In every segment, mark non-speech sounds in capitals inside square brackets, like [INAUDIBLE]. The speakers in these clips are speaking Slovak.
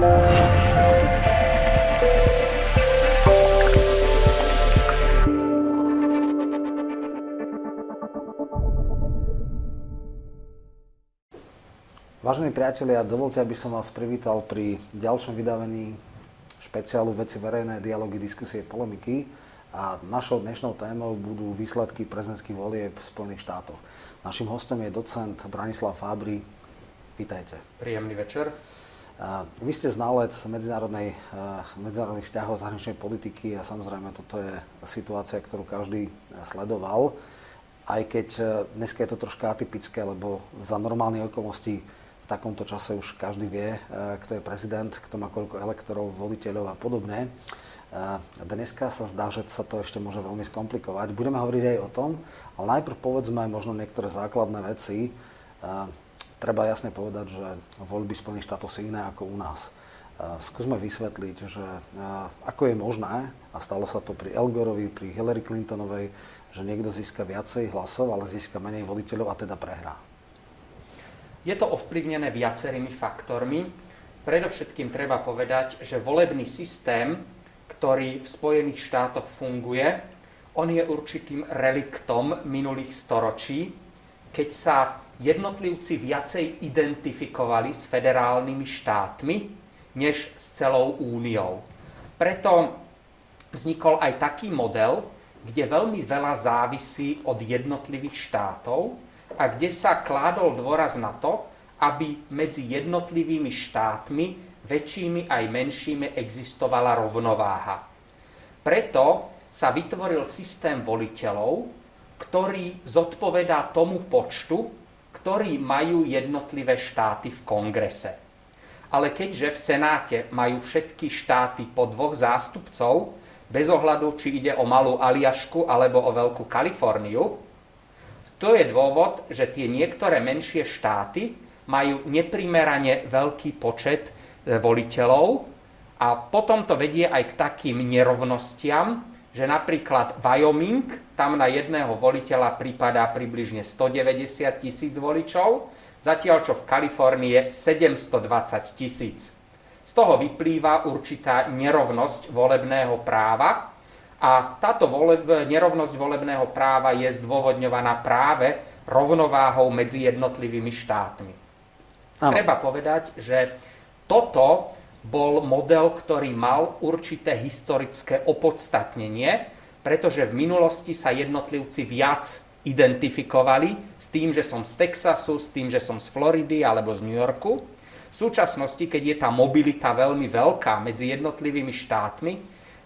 Vážení priatelia, dovolte, aby som vás privítal pri ďalšom vydávaní špeciálu Veci verejné, dialógy, diskusie, polemiky. A našou dnešnou témou budú výsledky prezidentských volieb v Spojených štátoch. Našim hostom je docent Branislav Fábry. Vítajte. Príjemný večer. Vy ste znalec medzinárodnej, medzinárodných vzťahov zahraničnej politiky a samozrejme toto je situácia, ktorú každý sledoval. Aj keď dneska je to troška atypické, lebo za normálnych okolností takomto čase už každý vie, kto je prezident, kto má koľko elektorov, voliteľov a podobne. Dneska sa zdá, že sa to ešte môže veľmi skomplikovať. Budeme hovoriť aj o tom, ale najprv povedzme možno niektoré základné veci. Treba jasne povedať, že voľby Spojených štátov sú iné ako u nás. Skúsme vysvetliť, že ako je možné, a stalo sa to pri Elgorovi, pri Hillary Clintonovej, že niekto získa viacej hlasov, ale získa menej voliteľov a teda prehrá. Je to ovplyvnené viacerými faktormi. Predovšetkým treba povedať, že volebný systém, ktorý v Spojených štátoch funguje, on je určitým reliktom minulých storočí, keď sa jednotlivci viacej identifikovali s federálnymi štátmi, než s celou úniou. Preto vznikol aj taký model, kde veľmi veľa závisí od jednotlivých štátov, a kde sa kládol dôraz na to, aby medzi jednotlivými štátmi, väčšími aj menšími, existovala rovnováha. Preto sa vytvoril systém voliteľov, ktorý zodpovedá tomu počtu, ktorý majú jednotlivé štáty v kongrese. Ale keďže v Senáte majú všetky štáty po dvoch zástupcov, bez ohľadu, či ide o malú Aliašku alebo o Veľkú Kaliforniu, to je dôvod, že tie niektoré menšie štáty majú neprimerane veľký počet e, voliteľov a potom to vedie aj k takým nerovnostiam, že napríklad Wyoming, tam na jedného voliteľa prípada približne 190 tisíc voličov, zatiaľ čo v Kalifornii je 720 tisíc. Z toho vyplýva určitá nerovnosť volebného práva, a táto voleb, nerovnosť volebného práva je zdôvodňovaná práve rovnováhou medzi jednotlivými štátmi. Aha. Treba povedať, že toto bol model, ktorý mal určité historické opodstatnenie, pretože v minulosti sa jednotlivci viac identifikovali s tým, že som z Texasu, s tým, že som z Floridy alebo z New Yorku. V súčasnosti, keď je tá mobilita veľmi veľká medzi jednotlivými štátmi,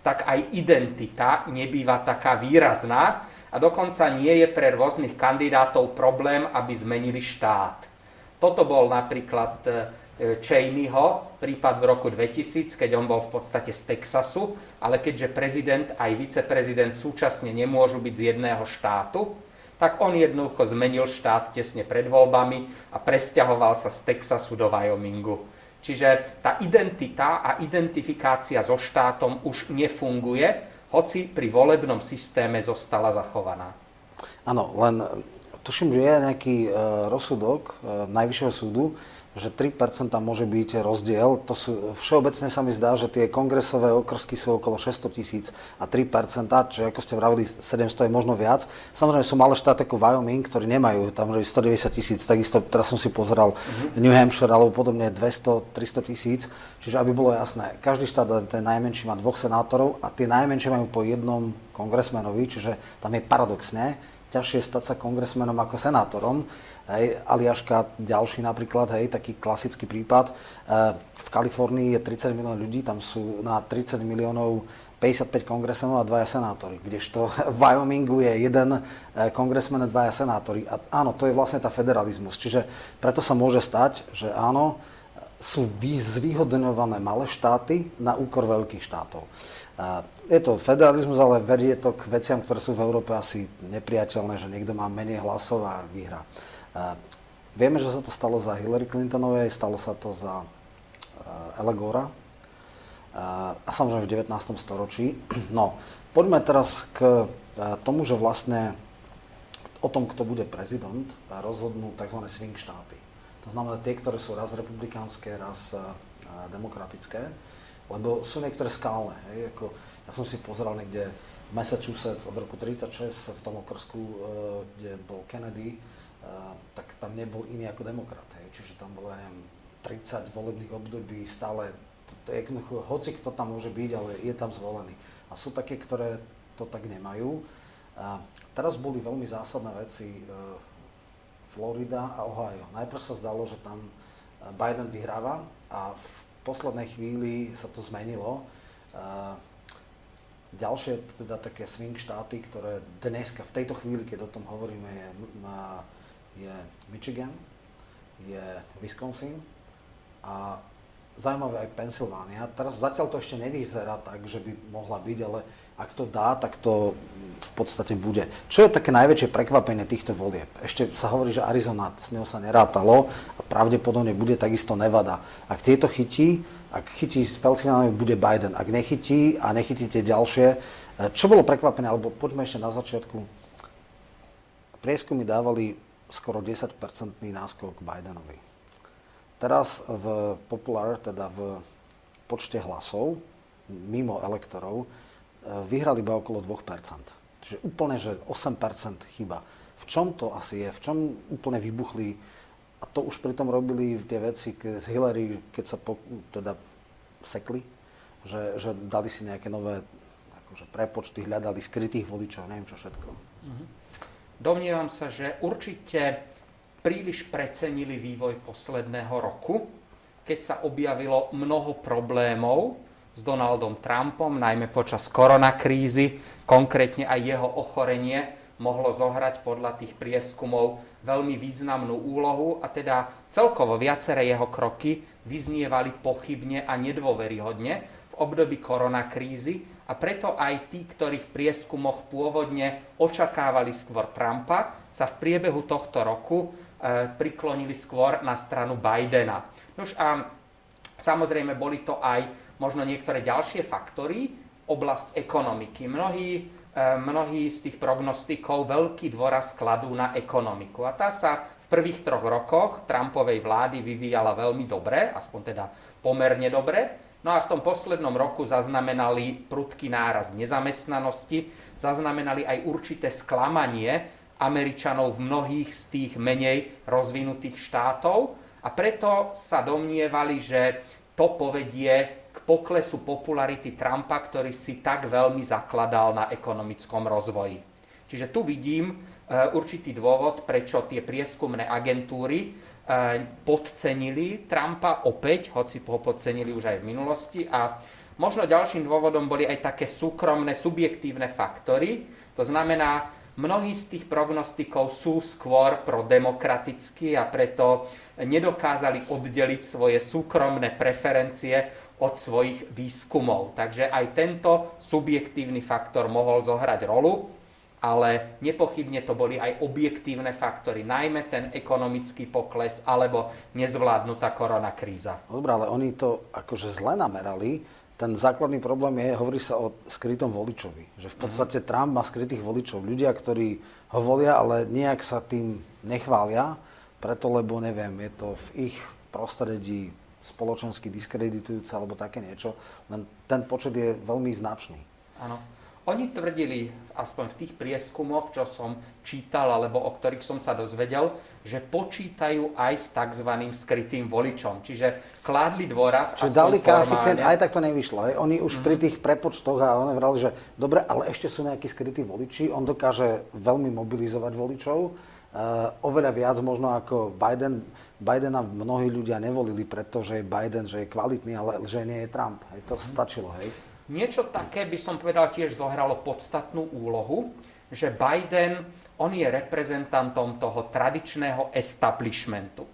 tak aj identita nebýva taká výrazná a dokonca nie je pre rôznych kandidátov problém, aby zmenili štát. Toto bol napríklad e, Cheneyho prípad v roku 2000, keď on bol v podstate z Texasu, ale keďže prezident aj viceprezident súčasne nemôžu byť z jedného štátu, tak on jednoducho zmenil štát tesne pred voľbami a presťahoval sa z Texasu do Wyomingu. Čiže tá identita a identifikácia so štátom už nefunguje, hoci pri volebnom systéme zostala zachovaná. Áno, len tuším, že je nejaký e, rozsudok e, Najvyššieho súdu, že 3% môže byť rozdiel. To sú, všeobecne sa mi zdá, že tie kongresové okrsky sú okolo 600 tisíc a 3%, čiže ako ste vravili, 700 je možno viac. Samozrejme sú malé štáty ako Wyoming, ktorí nemajú tam 190 tisíc, takisto teraz som si pozeral uh-huh. New Hampshire alebo podobne 200-300 tisíc. Čiže aby bolo jasné, každý štát, ten najmenší má dvoch senátorov a tie najmenšie majú po jednom kongresmenovi, čiže tam je paradoxne ťažšie stať sa kongresmenom ako senátorom. Hej, Aliaška, ďalší napríklad, hej, taký klasický prípad. E, v Kalifornii je 30 miliónov ľudí, tam sú na 30 miliónov 55 kongresmenov a dvaja senátori. Kdežto v Wyomingu je jeden e, kongresmen a dvaja senátori. A áno, to je vlastne tá federalizmus. Čiže preto sa môže stať, že áno, sú zvýhodňované malé štáty na úkor veľkých štátov. Je to federalizmus, ale vedie to k veciam, ktoré sú v Európe asi nepriateľné, že niekto má menej hlasov a Vieme, že sa to stalo za Hillary Clintonovej, stalo sa to za Ele Gora a samozrejme v 19. storočí. [CLEARS THROAT] No, poďme teraz k tomu, že vlastne o tom, kto bude prezident, rozhodnú tzv. swing štáty. To znamená tie, ktoré sú raz republikánske, raz demokratické, lebo sú niektoré skalné. Hej, ako, ja som si pozeral niekde Massachusetts od roku 36 v tom okrsku, kde bol Kennedy, tak tam nebol iný ako demokrat. Hej. Čiže tam bolo, neviem, 30 volebných období stále, to, je hoci kto tam môže byť, ale je tam zvolený. A sú také, ktoré to tak nemajú. A teraz boli veľmi zásadné veci e, Florida a Ohio. Najprv sa zdalo, že tam Biden vyhráva a v poslednej chvíli sa to zmenilo. Ďalšie teda také swing štáty, ktoré dneska, v tejto chvíli, keď o tom hovoríme, je, je Michigan, je Wisconsin a zaujímavé aj Pensylvánia. Teraz zatiaľ to ešte nevyzerá tak, že by mohla byť, ale ak to dá, tak to v podstate bude. Čo je také najväčšie prekvapenie týchto volieb? Ešte sa hovorí, že Arizona, s ňou sa nerátalo a pravdepodobne bude takisto Nevada. Ak tieto chytí, ak chytí s Pennsylvániou, bude Biden. Ak nechytí a nechytí tie ďalšie, e, čo bolo prekvapené, alebo poďme ešte na začiatku. Prieskumy dávali skoro 10-percentný náskok Bidenovi. Teraz v Popular, teda v počte hlasov, mimo elektorov, e, vyhrali iba okolo 2%. Čiže úplne, že 8% chyba. V čom to asi je? V čom úplne vybuchli a to už pritom robili tie veci z Hillary, keď sa po, teda sekli, že, že dali si nejaké nové akože prepočty, hľadali skrytých voličov, neviem čo všetko. Mhm. Domnievam sa, že určite príliš precenili vývoj posledného roku, keď sa objavilo mnoho problémov s Donaldom Trumpom, najmä počas koronakrízy, konkrétne aj jeho ochorenie mohlo zohrať podľa tých prieskumov veľmi významnú úlohu a teda celkovo viaceré jeho kroky vyznievali pochybne a nedôveryhodne v období koronakrízy a preto aj tí, ktorí v prieskumoch pôvodne očakávali skôr Trumpa, sa v priebehu tohto roku e, priklonili skôr na stranu Bidena. Nož a samozrejme boli to aj možno niektoré ďalšie faktory, oblasť ekonomiky. Mnohí E, mnohí z tých prognostikov veľký dôraz kladú na ekonomiku. A tá sa v prvých troch rokoch Trumpovej vlády vyvíjala veľmi dobre, aspoň teda pomerne dobre. No a v tom poslednom roku zaznamenali prudký náraz nezamestnanosti, zaznamenali aj určité sklamanie Američanov v mnohých z tých menej rozvinutých štátov a preto sa domnievali, že to povedie poklesu popularity Trumpa, ktorý si tak veľmi zakladal na ekonomickom rozvoji. Čiže tu vidím e, určitý dôvod, prečo tie prieskumné agentúry podcenili Trumpa opäť, hoci ho podcenili už aj v minulosti. A možno ďalším dôvodom boli aj také súkromné, subjektívne faktory. To znamená, mnohí z tých prognostikov sú skôr prodemokratickí a preto nedokázali oddeliť svoje súkromné preferencie od svojich výskumov. Takže aj tento subjektívny faktor mohol zohrať rolu, ale nepochybne to boli aj objektívne faktory, najmä ten ekonomický pokles alebo nezvládnutá koronakríza. Dobre, ale oni to akože zle namerali. Ten základný problém je, hovorí sa o skrytom voličovi. Že v podstate mm-hmm. Trump má skrytých voličov. Ľudia, ktorí ho volia, ale nejak sa tým nechvália, preto lebo, neviem, je to v ich prostredí spoločensky diskreditujúce alebo také niečo, len ten počet je veľmi značný. Áno. Oni tvrdili, aspoň v tých prieskumoch, čo som čítal alebo o ktorých som sa dozvedel, že počítajú aj s tzv. skrytým voličom. Čiže kládli dôraz Čiže dali koeficient, aj tak to nevyšlo. Hej. Oni už mm-hmm. pri tých prepočtoch a oni vrali, že dobre, ale ešte sú nejakí skrytí voliči. On dokáže veľmi mobilizovať voličov Uh, oveľa viac možno ako Biden. Bidena mnohí ľudia nevolili, pretože je Biden, že je kvalitný, ale že nie je Trump. Hej, to hmm. stačilo, hej. Niečo také by som povedal tiež zohralo podstatnú úlohu, že Biden, on je reprezentantom toho tradičného establishmentu.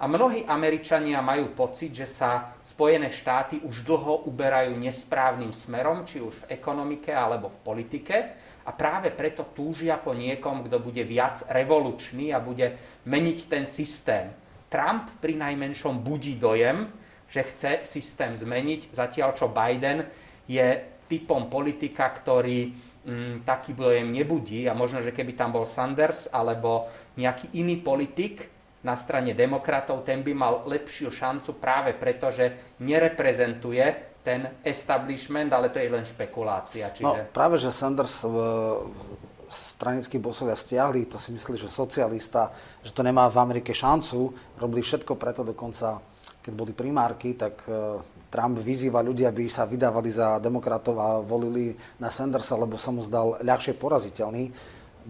A mnohí Američania majú pocit, že sa Spojené štáty už dlho uberajú nesprávnym smerom, či už v ekonomike alebo v politike a práve preto túžia po niekom, kto bude viac revolučný a bude meniť ten systém. Trump pri najmenšom budí dojem, že chce systém zmeniť, zatiaľ čo Biden je typom politika, ktorý mm, taký dojem nebudí a možno, že keby tam bol Sanders alebo nejaký iný politik, na strane demokratov, ten by mal lepšiu šancu práve preto, že nereprezentuje ten establishment, ale to je len špekulácia. Čiže... No práve, že Sanders v, stranickí bosovia stiahli, to si myslí, že socialista, že to nemá v Amerike šancu, robili všetko preto dokonca, keď boli primárky, tak e, Trump vyzýva ľudí, aby sa vydávali za demokratov a volili na Sandersa, lebo sa mu zdal ľahšie poraziteľný.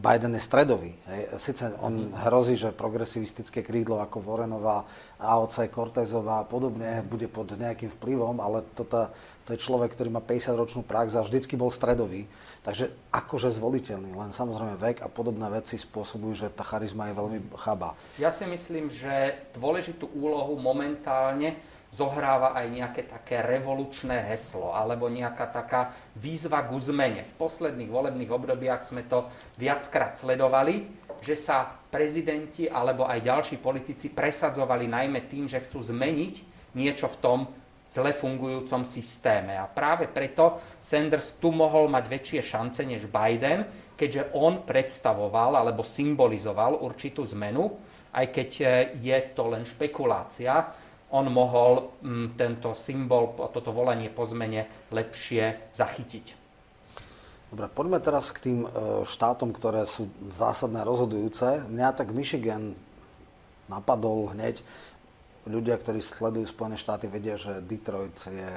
Biden je stredový. Hej. Sice on hrozí, že progresivistické krídlo ako Warrenová, AOC, Cortezová a podobne bude pod nejakým vplyvom, ale toto, to je človek, ktorý má 50-ročnú prax a vždycky bol stredový. Takže akože zvoliteľný, len samozrejme vek a podobné veci spôsobujú, že tá charizma je veľmi chabá. Ja si myslím, že dôležitú úlohu momentálne zohráva aj nejaké také revolučné heslo alebo nejaká taká výzva k zmene. V posledných volebných obdobiach sme to viackrát sledovali, že sa prezidenti alebo aj ďalší politici presadzovali najmä tým, že chcú zmeniť niečo v tom zle fungujúcom systéme. A práve preto Sanders tu mohol mať väčšie šance než Biden, keďže on predstavoval alebo symbolizoval určitú zmenu, aj keď je to len špekulácia on mohol mm, tento symbol, toto volanie po zmene lepšie zachytiť. Dobre, poďme teraz k tým e, štátom, ktoré sú zásadné rozhodujúce. Mňa tak Michigan napadol hneď. Ľudia, ktorí sledujú Spojené štáty, vedia, že Detroit je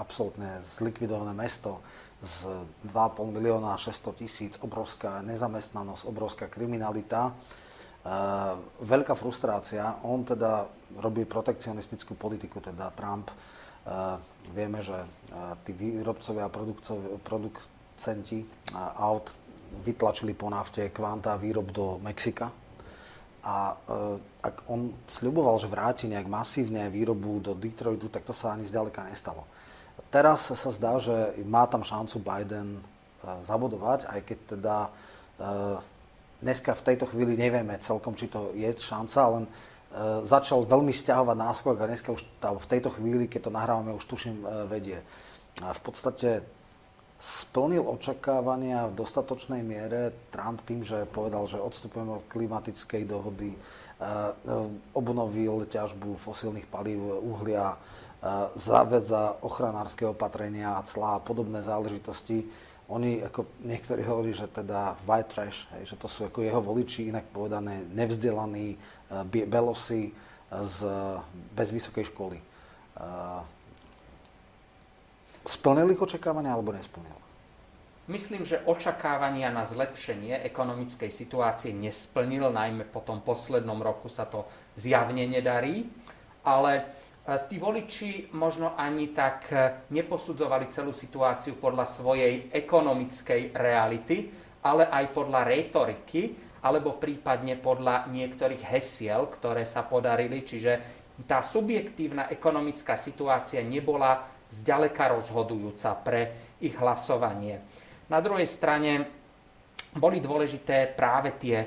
absolútne zlikvidované mesto z 2,5 milióna a 600 tisíc, obrovská nezamestnanosť, obrovská kriminalita. Uh, veľká frustrácia. On teda robí protekcionistickú politiku, teda Trump. Uh, vieme, že uh, tí výrobcovia a producenti aut vytlačili po nafte kvanta výrob do Mexika. A ak on sľuboval, že vráti nejak masívne výrobu do Detroitu, tak to sa ani zďaleka nestalo. Teraz sa zdá, že má tam šancu Biden zabodovať, aj keď teda Dneska v tejto chvíli nevieme celkom, či to je šanca, len e, začal veľmi stiahovať náskok a dneska už v tejto chvíli, keď to nahrávame, už tuším, e, vedie. A v podstate splnil očakávania v dostatočnej miere Trump tým, že povedal, že odstupujeme od klimatickej dohody, e, obnovil ťažbu fosílnych palív, uhlia, zavedza ochranárske opatrenia, clá a podobné záležitosti oni, ako niektorí hovorí, že teda white trash, hej, že to sú ako jeho voliči, inak povedané nevzdelaní uh, belosi z, bez vysokej školy. Uh, splnili očakávania alebo nesplnili? Myslím, že očakávania na zlepšenie ekonomickej situácie nesplnil, najmä po tom poslednom roku sa to zjavne nedarí, ale tí voliči možno ani tak e, neposudzovali celú situáciu podľa svojej ekonomickej reality, ale aj podľa retoriky, alebo prípadne podľa niektorých hesiel, ktoré sa podarili. Čiže tá subjektívna ekonomická situácia nebola zďaleka rozhodujúca pre ich hlasovanie. Na druhej strane boli dôležité práve tie e,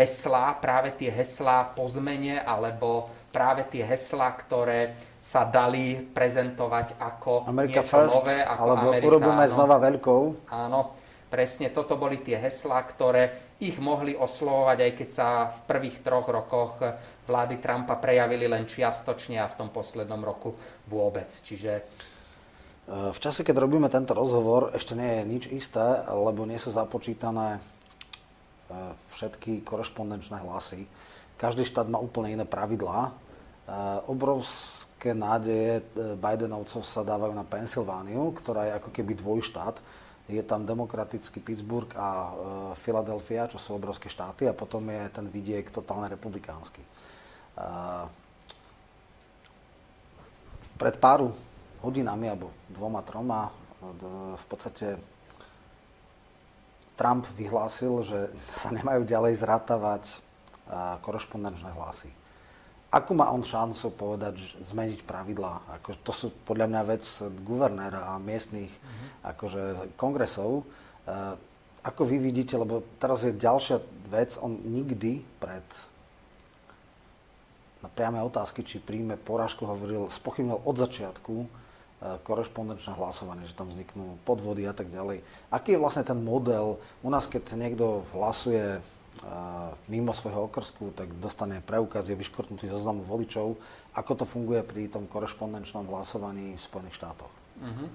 heslá, práve tie heslá po zmene alebo práve tie heslá, ktoré sa dali prezentovať ako America niečo first, nové, ako alebo Amerika, urobíme áno, znova veľkou. Áno, presne toto boli tie heslá, ktoré ich mohli oslovovať, aj keď sa v prvých troch rokoch vlády Trumpa prejavili len čiastočne a v tom poslednom roku vôbec. Čiže e, v čase, keď robíme tento rozhovor, ešte nie je nič isté, lebo nie sú započítané e, všetky korešpondenčné hlasy každý štát má úplne iné pravidlá. Obrovské nádeje e, Bidenovcov sa dávajú na Pensylvániu, ktorá je ako keby dvojštát. Je tam demokratický Pittsburgh a Philadelphia, čo sú obrovské štáty, a potom je ten vidiek totálne republikánsky. Pred pár hodinami, alebo dvoma, troma, v podstate Trump vyhlásil, že sa nemajú ďalej zrátavať korešpondenčné hlasy. Ako má on šancu povedať, že zmeniť pravidlá? Ako, to sú podľa mňa vec guvernéra a miestných mm-hmm. akože, kongresov. E, ako vy vidíte, lebo teraz je ďalšia vec, on nikdy pred na priame otázky, či príjme porážku, hovoril, spochybnil od začiatku e, korešpondenčné hlasovanie, že tam vzniknú podvody a tak ďalej. Aký je vlastne ten model? U nás, keď niekto hlasuje mimo svojho okrsku, tak dostane preukaz, je vyškrtnutý zoznamu voličov. Ako to funguje pri tom korešpondenčnom hlasovaní v Spojených štátoch? Uh-huh.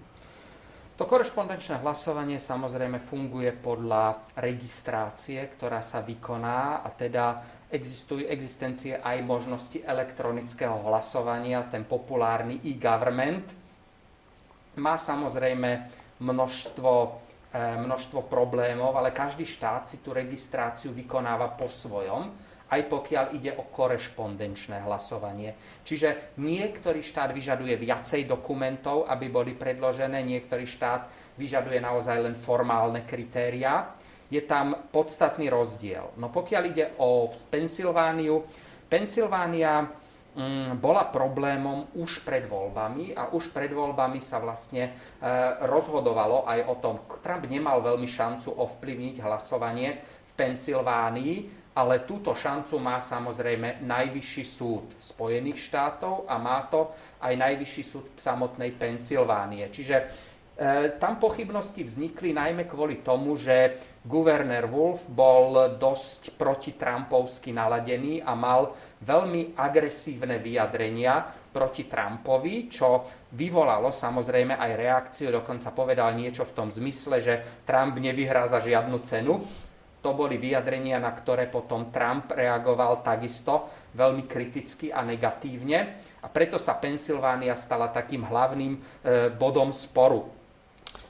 To korešpondenčné hlasovanie samozrejme funguje podľa registrácie, ktorá sa vykoná a teda existujú existencie aj možnosti elektronického hlasovania, ten populárny e-government. Má samozrejme množstvo, množstvo problémov, ale každý štát si tú registráciu vykonáva po svojom aj pokiaľ ide o korešpondenčné hlasovanie. Čiže niektorý štát vyžaduje viacej dokumentov, aby boli predložené, niektorý štát vyžaduje naozaj len formálne kritériá. Je tam podstatný rozdiel. No pokiaľ ide o Pensylvániu, Pensylvánia bola problémom už pred voľbami a už pred voľbami sa vlastne e, rozhodovalo aj o tom, Trump nemal veľmi šancu ovplyvniť hlasovanie v Pensylvánii, ale túto šancu má samozrejme Najvyšší súd Spojených štátov a má to aj Najvyšší súd samotnej Pensylvánie. Čiže tam pochybnosti vznikli najmä kvôli tomu, že guvernér Wolf bol dosť protitrampovsky naladený a mal veľmi agresívne vyjadrenia proti Trumpovi, čo vyvolalo samozrejme aj reakciu, dokonca povedal niečo v tom zmysle, že Trump nevyhrá za žiadnu cenu to boli vyjadrenia, na ktoré potom Trump reagoval takisto veľmi kriticky a negatívne. A preto sa Pensylvánia stala takým hlavným e, bodom sporu.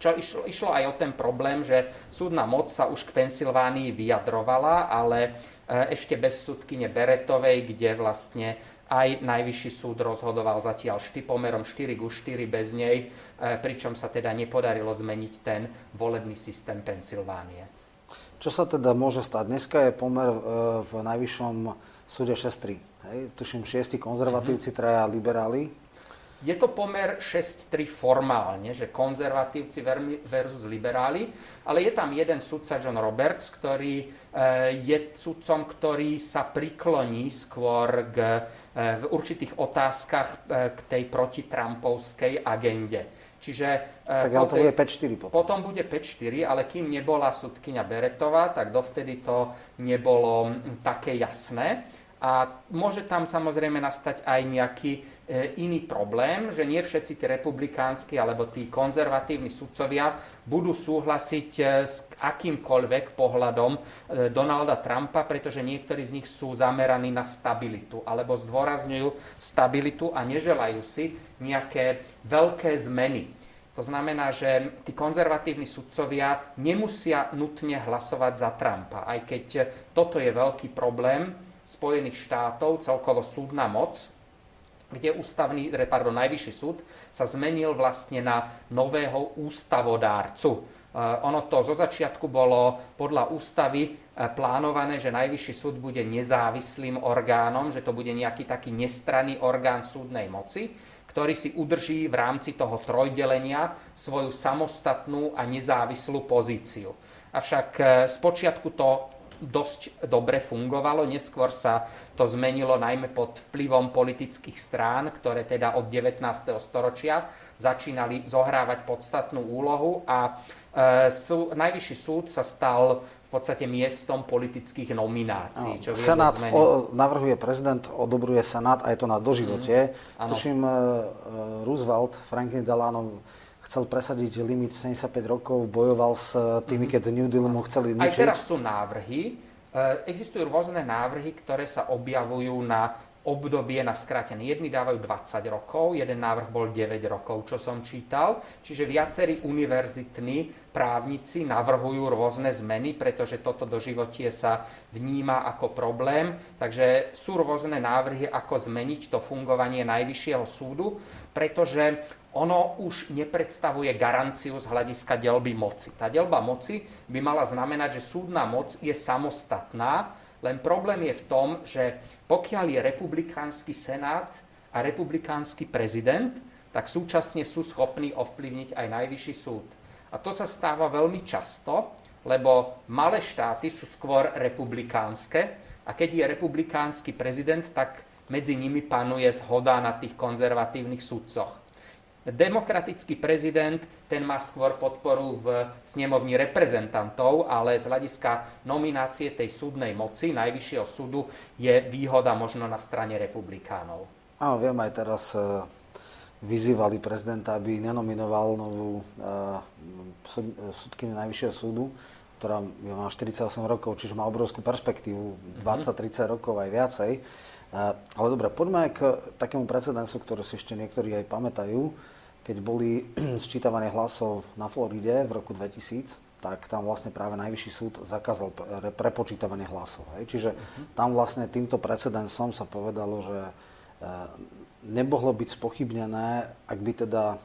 Čo išlo, išlo aj o ten problém, že súdna moc sa už k Pensylvánii vyjadrovala, ale e, ešte bez súdkyne Beretovej, kde vlastne aj najvyšší súd rozhodoval zatiaľ šty pomerom 4 ku 4 bez nej, e, pričom sa teda nepodarilo zmeniť ten volebný systém Pensylvánie. Čo sa teda môže stať? Dneska je pomer e, v najvyššom súde 6-3. Hej? Tuším, šiesti konzervatívci, mm-hmm. traja liberáli. Je to pomer 6-3 formálne, že konzervatívci versus liberáli, ale je tam jeden sudca John Roberts, ktorý e, je sudcom, ktorý sa prikloní skôr k, e, v určitých otázkach k tej protitrampovskej agende. Čiže, tak ale to bude 5-4 potom. Potom bude 5-4, ale kým nebola sudkynia Beretová, tak dovtedy to nebolo také jasné. A môže tam samozrejme nastať aj nejaký iný problém, že nie všetci tí republikánsky alebo tí konzervatívni sudcovia budú súhlasiť e, s akýmkoľvek pohľadom e, Donalda Trumpa, pretože niektorí z nich sú zameraní na stabilitu alebo zdôrazňujú stabilitu a neželajú si nejaké veľké zmeny. To znamená, že tí konzervatívni sudcovia nemusia nutne hlasovať za Trumpa, aj keď toto je veľký problém, Spojených štátov, celkovo súdna moc, kde ústavný, pardon, najvyšší súd sa zmenil vlastne na nového ústavodárcu. Uh, ono to zo začiatku bolo podľa ústavy uh, plánované, že najvyšší súd bude nezávislým orgánom, že to bude nejaký taký nestranný orgán súdnej moci, ktorý si udrží v rámci toho trojdelenia svoju samostatnú a nezávislú pozíciu. Avšak spočiatku to dosť dobre fungovalo. Neskôr sa to zmenilo najmä pod vplyvom politických strán, ktoré teda od 19. storočia začínali zohrávať podstatnú úlohu a e, sú, najvyšší súd sa stal v podstate miestom politických nominácií. Čo Senát o, navrhuje prezident, odobruje Senát a je to na doživote. Mm, Tuším, e, Roosevelt, Franklin Delano chcel presadiť limit 75 rokov, bojoval s tými, mm-hmm. keď New Deal mu chceli ničiť. Aj teraz sú návrhy, e, existujú rôzne návrhy, ktoré sa objavujú na obdobie na skrátené. Jedni dávajú 20 rokov, jeden návrh bol 9 rokov, čo som čítal. Čiže viacerí univerzitní právnici navrhujú rôzne zmeny, pretože toto do životie sa vníma ako problém. Takže sú rôzne návrhy, ako zmeniť to fungovanie Najvyššieho súdu, pretože ono už nepredstavuje garanciu z hľadiska delby moci. Tá delba moci by mala znamenať, že súdna moc je samostatná, len problém je v tom, že pokiaľ je republikánsky senát a republikánsky prezident, tak súčasne sú schopní ovplyvniť aj najvyšší súd. A to sa stáva veľmi často, lebo malé štáty sú skôr republikánske a keď je republikánsky prezident, tak medzi nimi panuje zhoda na tých konzervatívnych súdcoch. Demokratický prezident, ten má skôr podporu v snemovni reprezentantov, ale z hľadiska nominácie tej súdnej moci Najvyššieho súdu je výhoda možno na strane republikánov. Áno, viem aj teraz e, vyzývali prezidenta, aby nenominoval novú uh, súdkyňu Najvyššieho súdu, ktorá má 48 rokov, čiže má obrovskú perspektívu, 20-30 mm-hmm. rokov aj viacej. Uh, ale dobre, poďme k takému precedensu, ktorý si ešte niektorí aj pamätajú keď boli [CLEARS THROAT] sčítavané hlasov na Floride v roku 2000, tak tam vlastne práve Najvyšší súd zakázal prepočítavanie hlasov. Hej. Čiže uh-huh. tam vlastne týmto precedensom sa povedalo, že e, nemohlo byť spochybnené, ak by teda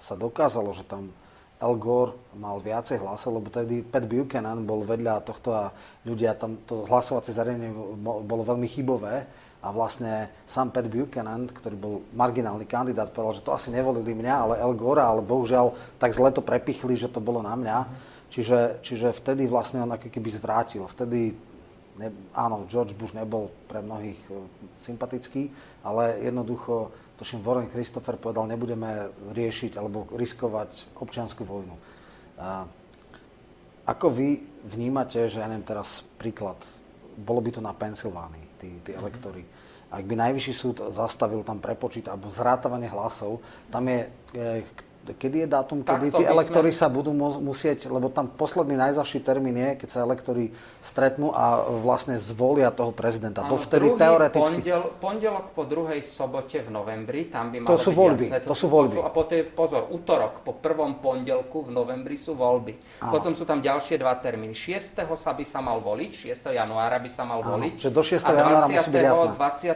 sa dokázalo, že tam Al Gore mal viacej hlasov, lebo tedy Pat Buchanan bol vedľa tohto a ľudia tam, to hlasovacie zariadenie bolo veľmi chybové, a vlastne sám Pat Buchanan, ktorý bol marginálny kandidát, povedal, že to asi nevolili mňa, ale El Gore, ale bohužiaľ tak zle to prepichli, že to bolo na mňa. Čiže, čiže vtedy vlastne on ako keby zvrátil. Vtedy, ne, áno, George Bush nebol pre mnohých e, sympatický, ale jednoducho, tuším, Warren Christopher povedal, nebudeme riešiť alebo riskovať občianskú vojnu. A ako vy vnímate, že ja neviem teraz príklad, bolo by to na Pensylvánii, tí, tí elektory. Ak by najvyšší súd zastavil tam prepočít alebo zrátavanie hlasov, tam je, e, kedy je dátum, kedy tí elektory sme... sa budú musieť, lebo tam posledný najzaší termín je, keď sa elektory stretnú a vlastne zvolia toho prezidenta. Ano, Dovtedy teoreticky... Pondel, pondelok po druhej sobote v novembri, tam by malo to sú byť voľby, jasné. To, to sú voľby. a potom, pozor, útorok po prvom pondelku v novembri sú voľby. Ano. Potom sú tam ďalšie dva termíny. 6. sa by sa mal voliť, 6. januára by sa mal ano. voliť. Čiže do 6. januára musí byť jasné.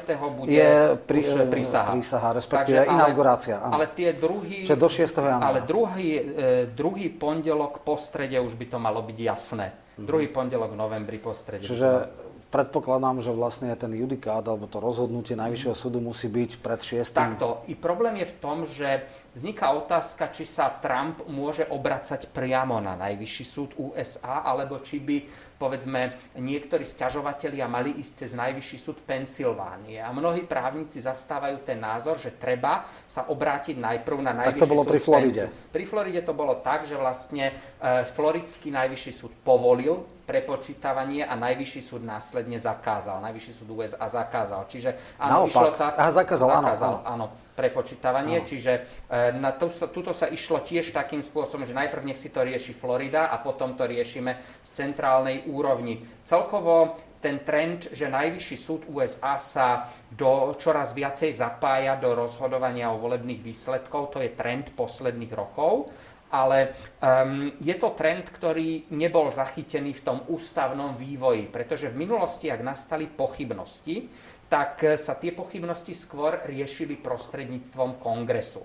20. bude je pri, už prísaha. prísaha, respektíve Takže, inaugurácia. Ale, ale tie druhý... Čiže do 6 januára. Ale druhý, e, druhý pondelok po strede už by to malo byť jasné. Mm-hmm. Druhý pondelok v novembri po strede. Čiže predpokladám, že vlastne ten judikát alebo to rozhodnutie Najvyššieho súdu musí byť pred šiestým. Takto. I problém je v tom, že vzniká otázka, či sa Trump môže obracať priamo na Najvyšší súd USA, alebo či by povedzme, niektorí sťažovatelia mali ísť cez Najvyšší súd Pensylvánie. A mnohí právnici zastávajú ten názor, že treba sa obrátiť najprv na Najvyšší tak to bolo súd pri Floride. Pri Floride to bolo tak, že vlastne e, Floridský Najvyšší súd povolil prepočítavanie a Najvyšší súd následne zakázal. Najvyšší súd USA zakázal. Čiže áno, Naopak. sa... Aha, zakázal, zakázal áno, áno. áno prepočítavanie, no. čiže e, na to, tuto sa išlo tiež takým spôsobom, že najprv nech si to rieši Florida a potom to riešime z centrálnej úrovni. Celkovo ten trend, že Najvyšší súd USA sa do, čoraz viacej zapája do rozhodovania o volebných výsledkov, to je trend posledných rokov, ale um, je to trend, ktorý nebol zachytený v tom ústavnom vývoji, pretože v minulosti, ak nastali pochybnosti, tak eh, sa tie pochybnosti skôr riešili prostredníctvom kongresu.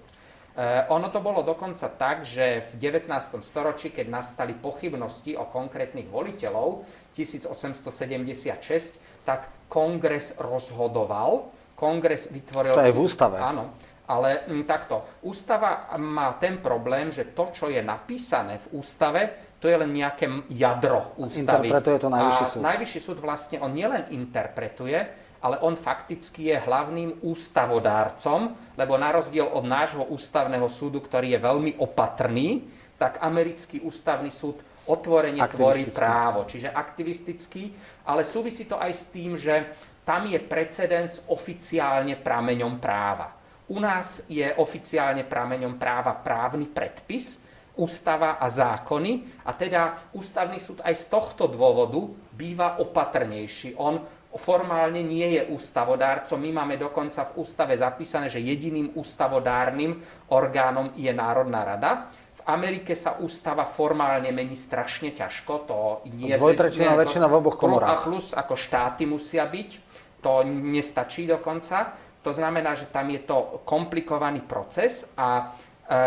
Eh, ono to bolo dokonca tak, že v 19. storočí, keď nastali pochybnosti o konkrétnych voliteľov, 1876, tak kongres rozhodoval, kongres vytvoril... To je v ústave. Áno, ale m, hm, takto, ústava má ten problém, že to, čo je napísané v ústave, to je len nejaké jadro ústavy. Interpretuje to najvyšší súd. A najvyšší súd vlastne, on nielen interpretuje, ale on fakticky je hlavným ústavodárcom, lebo na rozdiel od nášho ústavného súdu, ktorý je veľmi opatrný, tak americký ústavný súd otvorene tvorí právo, čiže aktivistický, ale súvisí to aj s tým, že tam je precedens oficiálne prameňom práva. U nás je oficiálne prameňom práva právny predpis, ústava a zákony a teda ústavný súd aj z tohto dôvodu býva opatrnejší. On formálne nie je ústavodárcom. My máme dokonca v ústave zapísané, že jediným ústavodárnym orgánom je Národná rada. V Amerike sa ústava formálne mení strašne ťažko. To nie Dvojtretinová väčšina v oboch komorách. A plus ako štáty musia byť. To nestačí dokonca. To znamená, že tam je to komplikovaný proces a e,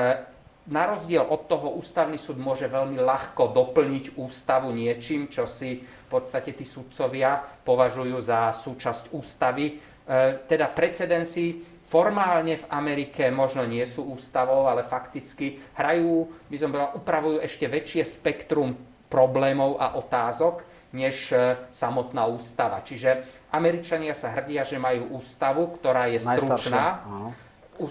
na rozdiel od toho ústavný súd môže veľmi ľahko doplniť ústavu niečím, čo si v podstate tí sudcovia považujú za súčasť ústavy. E, teda precedensy formálne v Amerike možno nie sú ústavou, ale fakticky hrajú, by som povedal, upravujú ešte väčšie spektrum problémov a otázok, než e, samotná ústava. Čiže Američania sa hrdia, že majú ústavu, ktorá je stručná,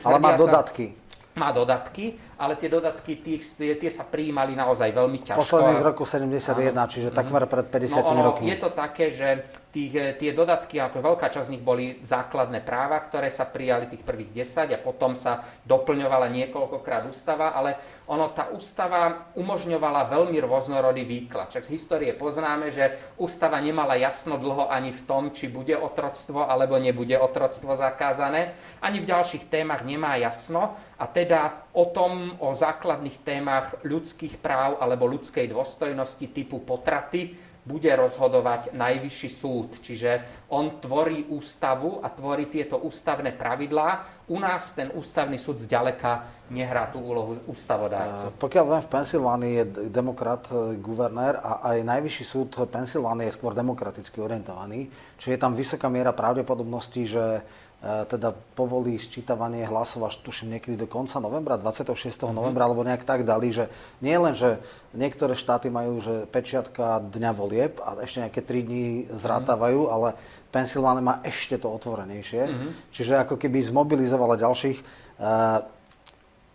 Ale má dodatky. Má dodatky, ale tie dodatky tie, tie, sa prijímali naozaj veľmi ťažko. Posledných roku 71, áno. čiže takmer pred 50 no, ono, rokmi. Je to také, že tých, eh, tie dodatky, ako veľká časť z nich boli základné práva, ktoré sa prijali tých prvých 10 a potom sa doplňovala niekoľkokrát ústava, ale ono, tá ústava umožňovala veľmi rôznorodý výklad. Čak z histórie poznáme, že ústava nemala jasno dlho ani v tom, či bude otroctvo alebo nebude otroctvo zakázané. Ani v ďalších témach nemá jasno a teda o tom, o základných témach ľudských práv alebo ľudskej dôstojnosti typu potraty bude rozhodovať najvyšší súd. Čiže on tvorí ústavu a tvorí tieto ústavné pravidlá. U nás ten ústavný súd zďaleka nehrá tú úlohu ústavodárcu. Pokiaľ viem, v Pensylvánii je demokrat e, guvernér a aj najvyšší súd Pensylvánie je skôr demokraticky orientovaný. Čiže je tam vysoká miera pravdepodobnosti, že teda povolí sčítavanie hlasov až tuším niekedy do konca novembra, 26. Mm-hmm. novembra, alebo nejak tak dali, že nie len, že niektoré štáty majú, že pečiatka dňa volieb a ešte nejaké 3 dní zrátávajú, mm-hmm. ale Pensylvánia má ešte to otvorenejšie. Mm-hmm. Čiže ako keby zmobilizovala ďalších. Uh,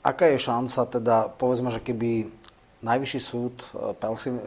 aká je šanca teda, povedzme, že keby Najvyšší súd e,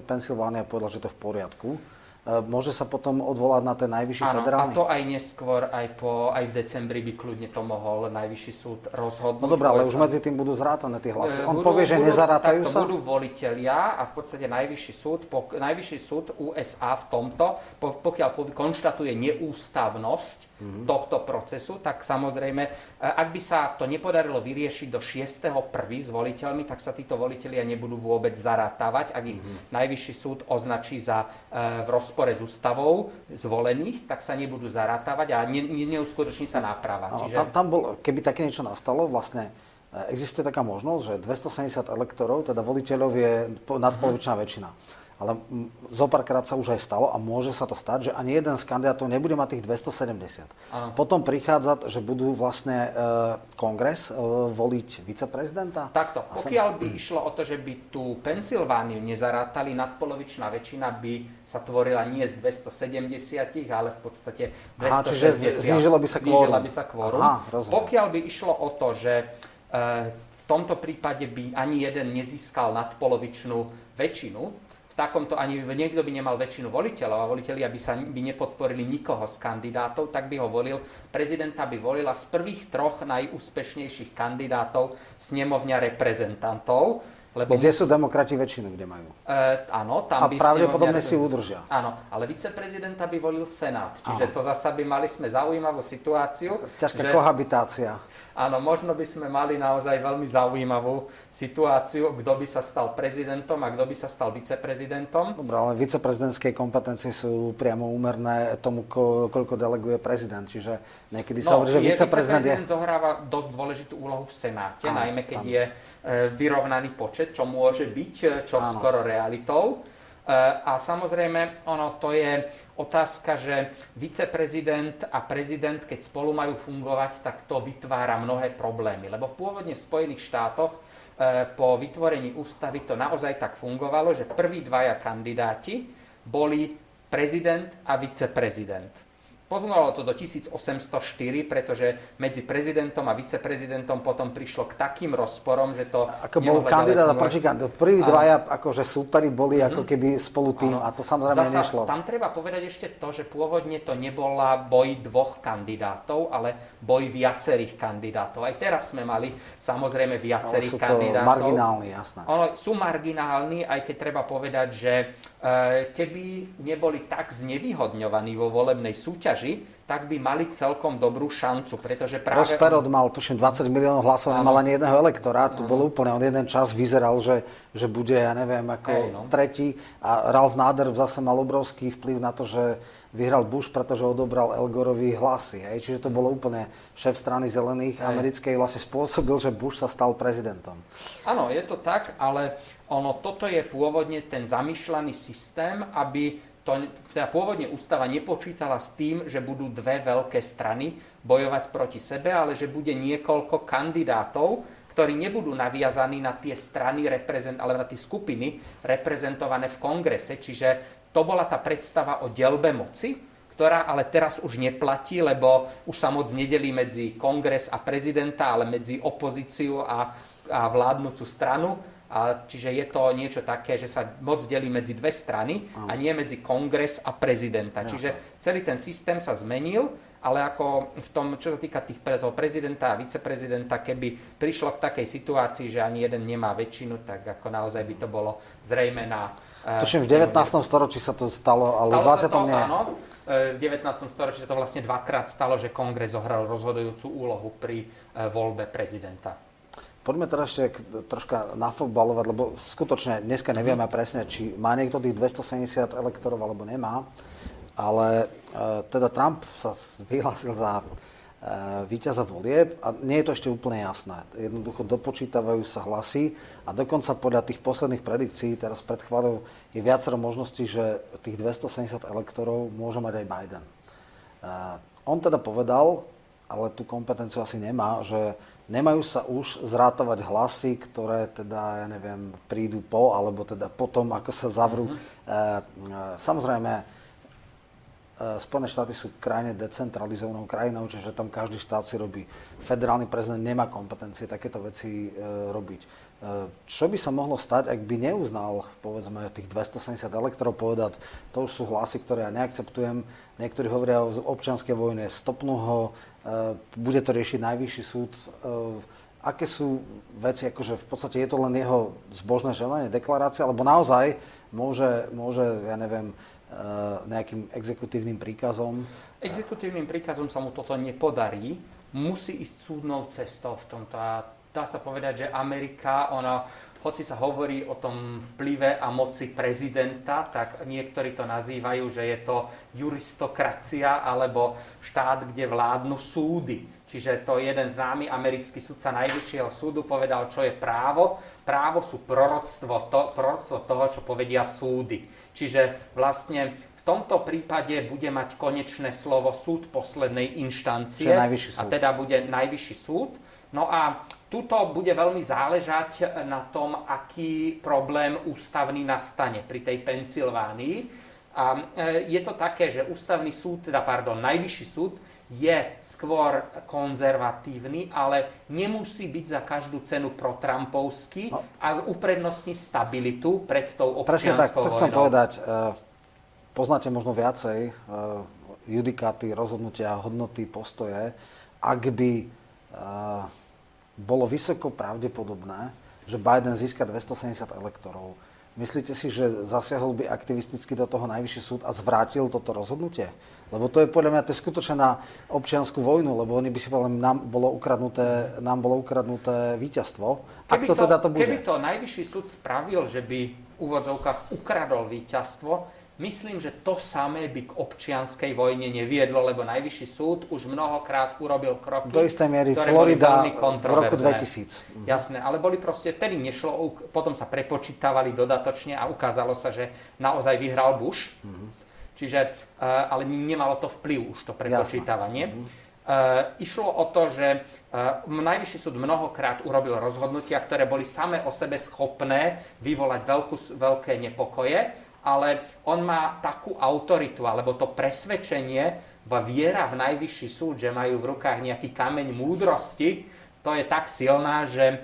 Pensylvánia povedal, že to je v poriadku, E, môže sa potom odvolať na ten najvyšší Áno, federálny? a to aj neskôr, aj, po, aj v decembri by kľudne to mohol najvyšší súd rozhodnúť. No dobré, ale už medzi tým budú zrátané tie hlasy. E, On budú, povie, že budú, nezarátajú sa? budú volitelia a v podstate najvyšší súd, po, najvyšší súd USA v tomto, po, pokiaľ konštatuje neústavnosť mm-hmm. tohto procesu, tak samozrejme, e, ak by sa to nepodarilo vyriešiť do 6.1. s voliteľmi, tak sa títo volitelia nebudú vôbec zarátavať, ak ich mm-hmm. najvyšší súd označí za v roz rozpore s ústavou zvolených, tak sa nebudú zarátavať a ne, ne, neuskutoční sa náprava. Čiže... Tam, tam bol, keby také niečo nastalo, vlastne e, existuje taká možnosť, že 270 elektorov, teda voliteľov je nadpolovičná väčšina ale zopárkrát sa už aj stalo a môže sa to stať, že ani jeden z kandidátov nebude mať tých 270. Ano. Potom prichádza, že budú vlastne e, kongres e, voliť viceprezidenta? Takto. Pokiaľ by išlo o to, že by tú Pensylvániu nezarátali, nadpolovičná väčšina by sa tvorila nie z 270, ale v podstate 260. Aha, čiže znížilo by sa kvórum. by sa kvórum. Pokiaľ by išlo o to, že e, v tomto prípade by ani jeden nezískal nadpolovičnú väčšinu, takomto ani niekto by nemal väčšinu voliteľov a voliteľia by sa by nepodporili nikoho z kandidátov, tak by ho volil. Prezidenta by volila z prvých troch najúspešnejších kandidátov snemovňa reprezentantov lebo kde sú demokrati väčšinu, kde majú? E, áno, tam a by pravdepodobne si udržia. Áno, ale viceprezidenta by volil Senát. Čiže áno. to zasa by mali sme zaujímavú situáciu. Ťažká že, kohabitácia. Áno, možno by sme mali naozaj veľmi zaujímavú situáciu, kto by sa stal prezidentom a kto by sa stal viceprezidentom. Dobre, ale viceprezidentské kompetencie sú priamo úmerné tomu, koľko deleguje prezident. Čiže niekedy sa no, hovorí, že viceprezident, viceprezident je... zohráva dosť dôležitú úlohu v Senáte, áno, najmä keď áno. je vyrovnaný počet, čo môže byť e, čo Áno. skoro realitou. E, a samozrejme, ono to je otázka, že viceprezident a prezident, keď spolu majú fungovať, tak to vytvára mnohé problémy. Lebo v pôvodne v Spojených štátoch po vytvorení ústavy to naozaj tak fungovalo, že prví dvaja kandidáti boli prezident a viceprezident. Posunalo to do 1804, pretože medzi prezidentom a viceprezidentom potom prišlo k takým rozporom, že to... Ako bol kandidát a protikandidát. Prví dvaja akože súperi boli mm-hmm. ako keby spolu tým a to samozrejme Zasa, nešlo. Tam treba povedať ešte to, že pôvodne to nebola boj dvoch kandidátov, ale boj viacerých kandidátov. Aj teraz sme mali samozrejme viacerých ale sú to kandidátov. marginálni, jasné. Ono, sú marginálni, aj keď treba povedať, že keby neboli tak znevýhodňovaní vo volebnej súťaži, tak by mali celkom dobrú šancu, pretože práve... Prosperod mal, tuším, 20 miliónov hlasov, nemal ani jedného elektora, to bolo úplne, on jeden čas vyzeral, že, že bude, ja neviem, ako Ej, no. tretí a Ralph Nader zase mal obrovský vplyv na to, že vyhral Bush, pretože odobral Elgorovi hlasy. Hej. Čiže to bolo úplne šéf strany zelených Hej. americkej vlastne spôsobil, že Bush sa stal prezidentom. Áno, je to tak, ale ono, toto je pôvodne ten zamýšľaný systém, aby to, teda pôvodne ústava nepočítala s tým, že budú dve veľké strany bojovať proti sebe, ale že bude niekoľko kandidátov, ktorí nebudú naviazaní na tie strany, reprezent, ale na tie skupiny reprezentované v kongrese. Čiže to bola tá predstava o delbe moci, ktorá ale teraz už neplatí, lebo už sa moc nedelí medzi kongres a prezidenta, ale medzi opozíciu a, a vládnúcu stranu. A, čiže je to niečo také, že sa moc delí medzi dve strany a nie medzi kongres a prezidenta. Čiže celý ten systém sa zmenil, ale ako v tom, čo sa týka tých, toho prezidenta a viceprezidenta, keby prišlo k takej situácii, že ani jeden nemá väčšinu, tak ako naozaj by to bolo zrejme na... Tuším, v 19. storočí sa to stalo, ale stalo v 20. to, nie. Áno, v 19. storočí sa to vlastne dvakrát stalo, že kongres zohral rozhodujúcu úlohu pri e, voľbe prezidenta. Poďme teraz ešte troška nafotbalovať, lebo skutočne dneska nevieme presne, či má niekto tých 270 elektorov alebo nemá, ale e, teda Trump sa vyhlásil za Eh, víťaza volieb a nie je to ešte úplne jasné. Jednoducho dopočítavajú sa hlasy a dokonca podľa tých posledných predikcií, teraz pred chváľou, je viacero možností, že tých 270 elektorov môže mať aj Biden. Uh, on teda povedal, ale tú kompetenciu asi nemá, že nemajú sa už zrátavať hlasy, ktoré teda, ja neviem, prídu po, alebo teda potom, ako sa zavrú. Mm-hmm. Uh, samozrejme, E, Spojené štáty sú krajine decentralizovanou krajinou, čiže tam každý štát si robí. Federálny prezident nemá kompetencie takéto veci e, robiť. E, čo by sa mohlo stať, ak by neuznal, povedzme, tých 270 elektorov povedať, to už sú hlasy, ktoré ja neakceptujem. Niektorí hovoria o občianskej vojne, stopnú ho, e, bude to riešiť najvyšší súd. E, aké sú veci, akože v podstate je to len jeho zbožné želanie, deklarácia, alebo naozaj môže, môže ja neviem, Eh, nejakým exekutívnym príkazom? Exekutívnym príkazom sa mu toto nepodarí. Musí ísť súdnou cestou v tomto. A dá sa povedať, že Amerika, ona, hoci sa hovorí o tom vplyve a moci prezidenta, tak niektorí to nazývajú, že je to juristokracia alebo štát, kde vládnu súdy. Čiže to jeden známy americký sudca Najvyššieho súdu povedal, čo je právo. Právo sú proroctvo, to, proroctvo toho, čo povedia súdy. Čiže vlastne v tomto prípade bude mať konečné slovo súd poslednej inštancie. A teda bude najvyšší súd. No a tuto bude veľmi záležať na tom, aký problém ústavný nastane pri tej Pensylvánii. A e, je to také, že ústavný súd, teda pardon, najvyšší súd je skôr konzervatívny, ale nemusí byť za každú cenu protrampovský no. a uprednostní stabilitu pred tou občianskou Presne tak, to chcem povedať. E, poznáte možno viacej e, judikáty, rozhodnutia, hodnoty, postoje. Ak by bolo vysoko pravdepodobné, že Biden získa 270 elektorov, Myslíte si, že zasiahol by aktivisticky do toho najvyšší súd a zvrátil toto rozhodnutie? Lebo to je podľa mňa to je skutočne na občianskú vojnu, lebo oni by si povedali, nám bolo ukradnuté, nám bolo ukradnuté víťazstvo. Ak to, to teda to bude. Keby to najvyšší súd spravil, že by v úvodzovkách ukradol víťazstvo, Myslím, že to samé by k občianskej vojne neviedlo, lebo Najvyšší súd už mnohokrát urobil kroky, Do istej miery ktoré Florida boli veľmi v roku 2000. Jasné, ale boli proste, vtedy nešlo, potom sa prepočítavali dodatočne a ukázalo sa, že naozaj vyhral Bush. Mm-hmm. Čiže, eh, ale nemalo to vplyv už to prepočítavanie. Mm-hmm. Uh, išlo o to, že uh, Najvyšší súd mnohokrát urobil rozhodnutia, ktoré boli same o sebe schopné vyvolať veľkú, veľké nepokoje ale on má takú autoritu, alebo to presvedčenie, viera v najvyšší súd, že majú v rukách nejaký kameň múdrosti, to je tak silná, že e,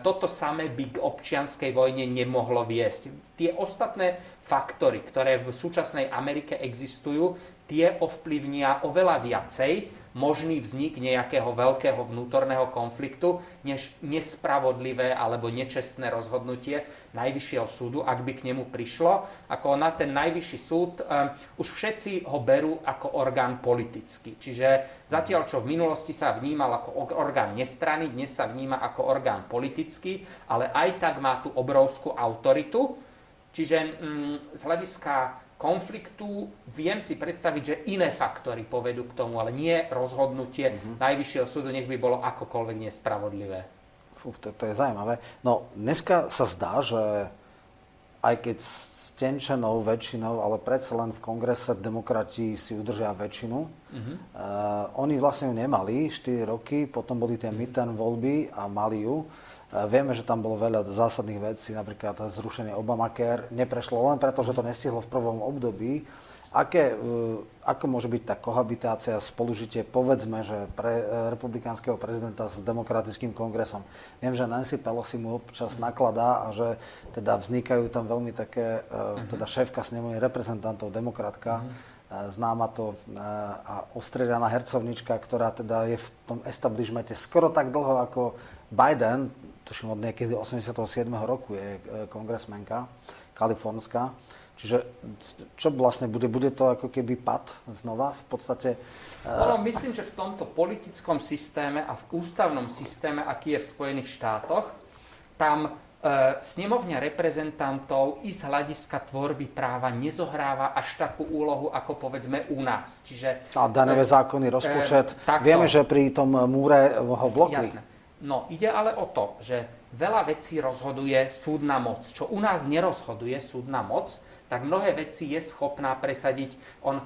toto samé by k občianskej vojne nemohlo viesť. Tie ostatné faktory, ktoré v súčasnej Amerike existujú, tie ovplyvnia oveľa viacej možný vznik nejakého veľkého vnútorného konfliktu, než nespravodlivé alebo nečestné rozhodnutie Najvyššieho súdu, ak by k nemu prišlo. Ako na ten Najvyšší súd um, už všetci ho berú ako orgán politický. Čiže zatiaľ, čo v minulosti sa vnímal ako orgán nestrany, dnes sa vníma ako orgán politický, ale aj tak má tú obrovskú autoritu. Čiže um, z hľadiska konfliktu viem si predstaviť, že iné faktory povedú k tomu, ale nie rozhodnutie uh-huh. Najvyššieho súdu, nech by bolo akokoľvek nespravodlivé. Fú, to, to je zaujímavé. No, dneska sa zdá, že aj keď s tenčenou väčšinou, ale predsa len v kongrese demokrati si udržia väčšinu. Uh-huh. Uh, oni vlastne ju nemali 4 roky, potom boli tie uh-huh. midterm voľby a mali ju. Vieme, že tam bolo veľa zásadných vecí, napríklad zrušenie Obamacare. Neprešlo len preto, že to nestihlo v prvom období, Aké, e, ako môže byť tá kohabitácia, spolužitie, povedzme, že pre e, republikánskeho prezidenta s demokratickým kongresom? Viem, že Nancy Pelosi mu občas mhm. nakladá a že teda vznikajú tam veľmi také, mhm. teda šéfka snemovne reprezentantov, demokratka, známa to a ostriedaná hercovnička, ktorá teda je v tom establishmente skoro tak dlho ako Biden, tuším od niekedy 87. roku je kongresmenka kalifornská. Čiže čo vlastne bude? Bude to ako keby pad znova v podstate? Ono, myslím, že v tomto politickom systéme a v ústavnom systéme, aký je v Spojených štátoch, tam e, snemovňa reprezentantov i z hľadiska tvorby práva nezohráva až takú úlohu, ako povedzme u nás. Čiže, a daňové e, zákony, rozpočet. E, Vieme, že pri tom múre ho blokli. Jasné. No, ide ale o to, že veľa vecí rozhoduje súdna moc. Čo u nás nerozhoduje súdna moc, tak mnohé veci je schopná presadiť. On, e,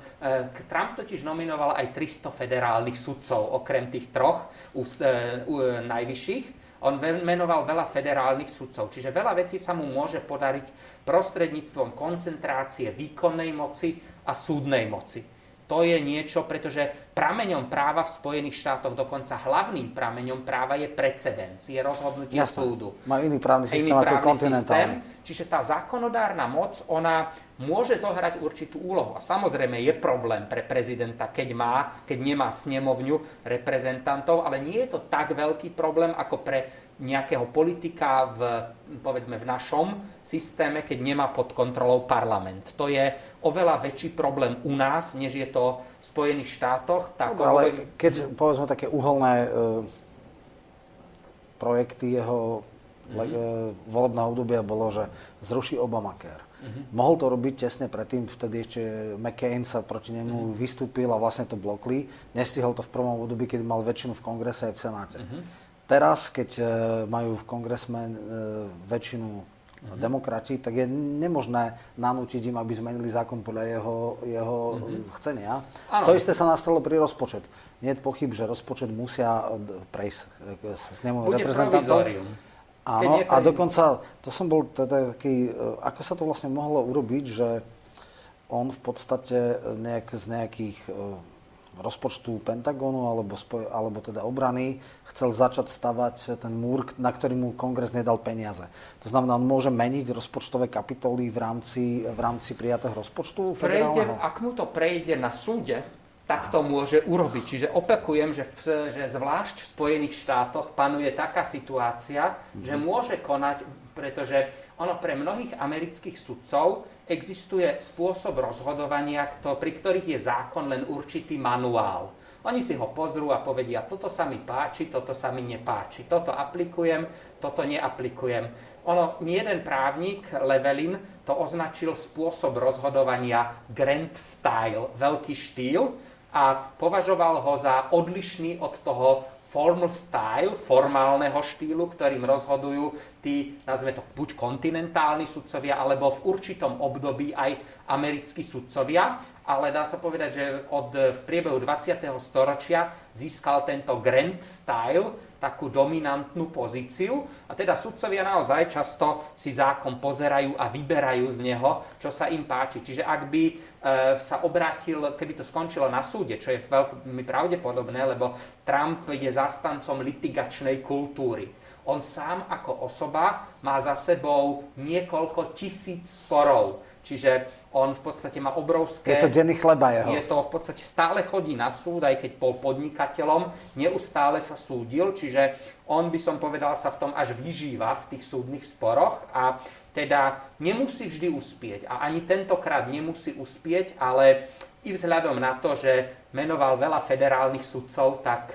Trump totiž nominoval aj 300 federálnych sudcov, okrem tých troch u, e, u, e, najvyšších. On menoval veľa federálnych sudcov, čiže veľa vecí sa mu môže podariť prostredníctvom koncentrácie výkonnej moci a súdnej moci. To je niečo, pretože prameňom práva v Spojených štátoch, dokonca hlavným prameňom práva je precedens, je rozhodnutie Jasne. súdu. Má iný právny systém iný ako kontinentálny. Systém, čiže tá zákonodárna moc, ona môže zohrať určitú úlohu. A samozrejme je problém pre prezidenta, keď má, keď nemá snemovňu reprezentantov, ale nie je to tak veľký problém ako pre nejakého politika v, povedzme, v našom systéme, keď nemá pod kontrolou parlament. To je oveľa väčší problém u nás, než je to v Spojených štátoch. Tak no, ale keď, povedzme, také uholné e, projekty jeho mm-hmm. le, e, volebného obdobia bolo, že zruší Obamacare. Mm-hmm. Mohol to robiť tesne predtým, vtedy ešte McCain sa proti nemu mm-hmm. vystúpil a vlastne to blokli. Nestihol to v prvom období, keď mal väčšinu v kongrese aj v senáte. Mm-hmm. Teraz, keď e, majú v kongresmen e, väčšinu mm-hmm. demokrati, tak je nemožné nanútiť im, aby zmenili zákon podľa jeho, jeho mm-hmm. chcenia. Ano. To isté sa nastalo pri rozpočet. Nie je pochyb, že rozpočet musia prejsť s nemu reprezentantov. Áno, a dokonca, to som bol teda taký, e, ako sa to vlastne mohlo urobiť, že on v podstate nejak, z nejakých rozpočtu Pentagonu alebo, spoj, alebo teda obrany chcel začať stavať ten múr, na ktorý mu kongres nedal peniaze. To znamená, on môže meniť rozpočtové kapitoly v rámci, v rámci prijatého rozpočtu prejde, Ak mu to prejde na súde, tak to môže urobiť. Čiže opakujem, že, v, že zvlášť v Spojených štátoch panuje taká situácia, mm-hmm. že mhm. môže konať, pretože ono pre mnohých amerických sudcov existuje spôsob rozhodovania, pri ktorých je zákon len určitý manuál. Oni si ho pozrú a povedia, toto sa mi páči, toto sa mi nepáči, toto aplikujem, toto neaplikujem. Ono, jeden právnik, Levelin, to označil spôsob rozhodovania grand style, veľký štýl a považoval ho za odlišný od toho formal style, formálneho štýlu, ktorým rozhodujú tí, nazveme to, buď kontinentálni sudcovia, alebo v určitom období aj americkí sudcovia. Ale dá sa povedať, že od, v priebehu 20. storočia získal tento grand style takú dominantnú pozíciu. A teda sudcovia naozaj často si zákon pozerajú a vyberajú z neho, čo sa im páči. Čiže ak by e, sa obrátil, keby to skončilo na súde, čo je veľmi pravdepodobné, lebo Trump je zastancom litigačnej kultúry. On sám ako osoba má za sebou niekoľko tisíc sporov. Čiže on v podstate má obrovské... Je to denný chleba jeho. Je to v podstate stále chodí na súd, aj keď bol podnikateľom, neustále sa súdil, čiže on by som povedal sa v tom až vyžíva v tých súdnych sporoch a teda nemusí vždy uspieť a ani tentokrát nemusí uspieť, ale i vzhľadom na to, že menoval veľa federálnych sudcov, tak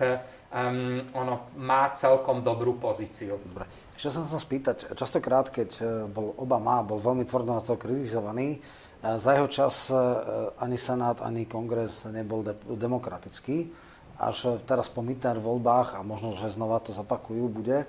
um, ono má celkom dobrú pozíciu. Dobre. Ešte som sa spýtať, častokrát, keď eh, bol Obama, bol veľmi tvrdo na to kritizovaný, za jeho čas e, ani Senát, ani Kongres nebol de- demokratický. Až teraz po midterm voľbách, a možno, že znova to zopakujú, bude,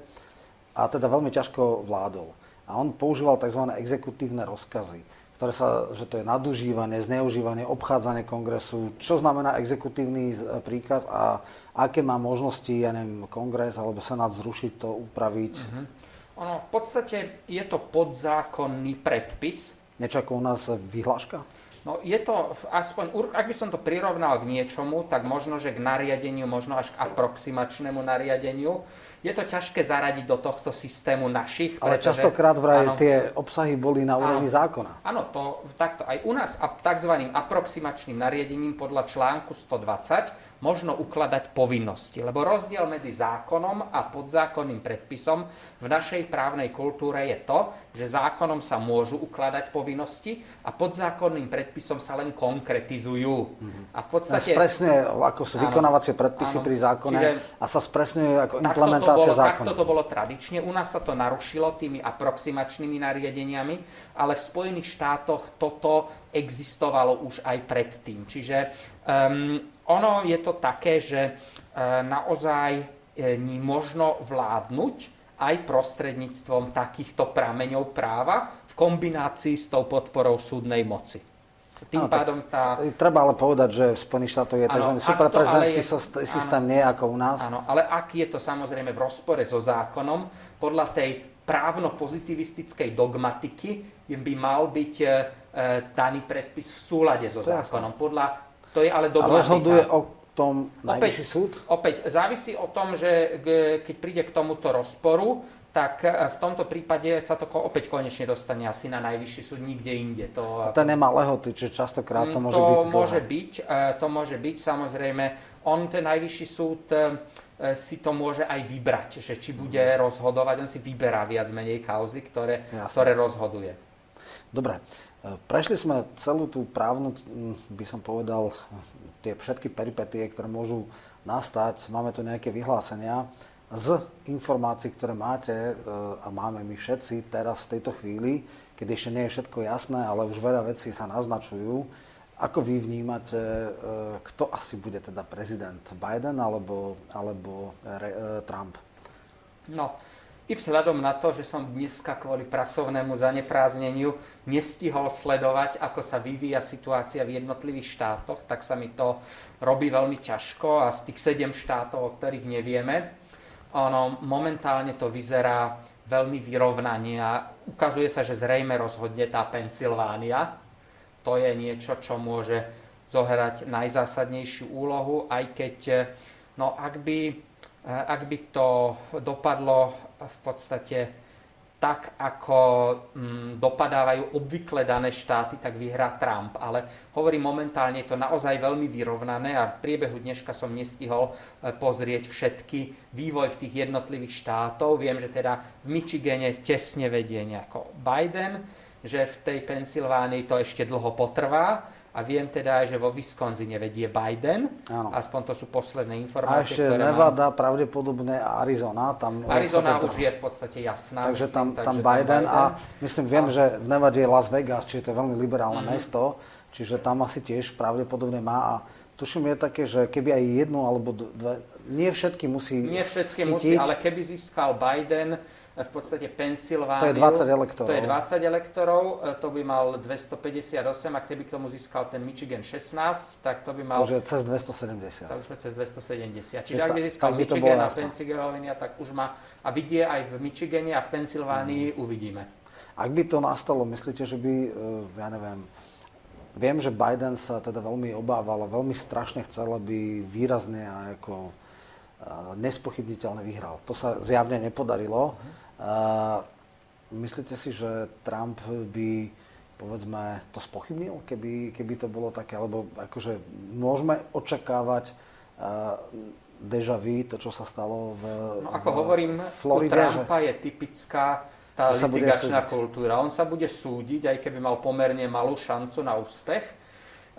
a teda veľmi ťažko vládol. A on používal tzv. exekutívne rozkazy, ktoré sa, že to je nadužívanie, zneužívanie, obchádzanie kongresu. Čo znamená exekutívny príkaz a aké má možnosti, ja neviem, kongres alebo senát zrušiť to, upraviť? Uh-huh. Ono, v podstate je to podzákonný predpis, Niečo ako u nás vyhláška? No je to, aspoň, ak by som to prirovnal k niečomu, tak možno, že k nariadeniu, možno až k aproximačnému nariadeniu. Je to ťažké zaradiť do tohto systému našich. Ale pretože, častokrát vraj áno, tie obsahy boli na úrovni áno, zákona. Áno, to, takto. Aj u nás tzv. aproximačným nariadením podľa článku 120 možno ukladať povinnosti. Lebo rozdiel medzi zákonom a podzákonným predpisom v našej právnej kultúre je to, že zákonom sa môžu ukladať povinnosti a podzákonným predpisom sa len konkretizujú. Mhm. A v podstate... Spresne, ako sú vykonávacie predpisy áno, pri zákone čiže, a sa spresňuje ako implementácia zákona. Takto to bolo tradične. U nás sa to narušilo tými aproximačnými nariadeniami, ale v Spojených štátoch toto existovalo už aj predtým. Čiže um, ono je to také, že uh, naozaj uh, možno vládnuť aj prostredníctvom takýchto prameňov práva v kombinácii s tou podporou súdnej moci. Tým ano, pádom tá... Treba ale povedať, že v Spojených štátoch je tzv. superprezidentský je... systém, nie ako u nás. Áno, ale ak je to samozrejme v rozpore so zákonom, podľa tej právno-pozitivistickej dogmatiky by mal byť e, daný predpis v súlade so zákonom. Podľa, to je ale dogmatika. A rozhoduje o tom najvyšší súd? Opäť závisí o tom, že keď príde k tomuto rozporu, tak e, v tomto prípade sa to opäť konečne dostane asi na najvyšší súd, nikde inde. To, a ten nemá lehoty, čiže častokrát to môže to byť môže byť, e, to môže byť, samozrejme. On, ten najvyšší súd, si to môže aj vybrať, že či bude rozhodovať, on si vyberá viac menej kauzy, ktoré, ktoré rozhoduje. Dobre, prešli sme celú tú právnu, by som povedal, tie všetky peripetie, ktoré môžu nastať. Máme tu nejaké vyhlásenia z informácií, ktoré máte e, a máme my všetci teraz v tejto chvíli, keď ešte nie je všetko jasné, ale už veľa vecí sa naznačujú ako vy vnímate, e, kto asi bude teda prezident? Biden alebo, alebo e, Trump? No, i vzhľadom na to, že som dneska kvôli pracovnému zaneprázneniu nestihol sledovať, ako sa vyvíja situácia v jednotlivých štátoch, tak sa mi to robí veľmi ťažko a z tých sedem štátov, o ktorých nevieme, ono, momentálne to vyzerá veľmi vyrovnanie a ukazuje sa, že zrejme rozhodne tá Pensylvánia, to je niečo, čo môže zohrať najzásadnejšiu úlohu, aj keď no, ak, by, ak by to dopadlo v podstate tak, ako mm, dopadávajú obvykle dané štáty, tak vyhrá Trump. Ale hovorím, momentálne je to naozaj veľmi vyrovnané a v priebehu dneška som nestihol e, pozrieť všetky vývoj v tých jednotlivých štátov. Viem, že teda v Michigane tesne vedie nejako Biden, že v tej Pensylvánii to ešte dlho potrvá a viem teda, že vo Wisconsine vedie Biden. Áno. Aspoň to sú posledné informácie. A ešte Nevada, mám... pravdepodobne Arizona. Tam Arizona už je v podstate jasná. Takže myslím, tam, tam, takže Biden, tam Biden a myslím, viem, a... že v Nevade je Las Vegas, čiže to je veľmi liberálne mm-hmm. mesto, čiže tam asi tiež pravdepodobne má a tuším je také, že keby aj jednu alebo dve, nie všetky musí Nie všetky chytiť. musí, ale keby získal Biden v podstate Pensylvániu. To je 20 elektorov. To je 20 elektorov, e, to by mal 258 a keby k tomu získal ten Michigan 16, tak to by mal... To už je cez 270. To už je cez 270. Čiže ak by získal Michigan a Pensylvánia, tak už má... A vidie aj v Michigane a v Pensylvánii mm. uvidíme. Ak by to nastalo, myslíte, že by, e, ja neviem, viem, že Biden sa teda veľmi obával a veľmi strašne chcel, aby výrazne a ako e, nespochybniteľne vyhral. To sa zjavne nepodarilo. Mm. Myslíte si, že Trump by povedzme to spochybnil, keby, keby to bolo také, alebo akože môžeme očakávať uh, deja vu, to, čo sa stalo v No ako v hovorím, Floride, u Trumpa že... je typická tá litigačná kultúra. On sa bude súdiť, aj keby mal pomerne malú šancu na úspech.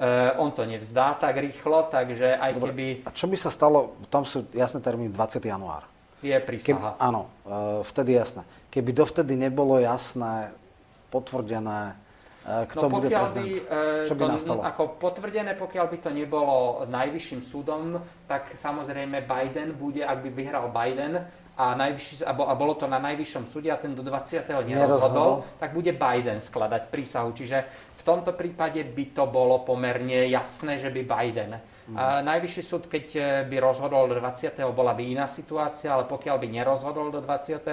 Uh, on to nevzdá tak rýchlo, takže aj Dobre. keby... A čo by sa stalo, tam sú jasné termíny 20. január je prísaha. Keb, áno, e, vtedy jasné. Keby dovtedy nebolo jasné, potvrdené, e, kto no, bude prezident, by, e, čo by to, nastalo? Ako potvrdené, pokiaľ by to nebolo najvyšším súdom, tak samozrejme Biden bude, ak by vyhral Biden, a, najvyšší, a, bolo to na najvyššom súde a ten do 20. nerozhodol, nerozhodol, tak bude Biden skladať prísahu. Čiže v tomto prípade by to bolo pomerne jasné, že by Biden a najvyšší súd, keď e, by rozhodol do 20. bola by iná situácia, ale pokiaľ by nerozhodol do 20.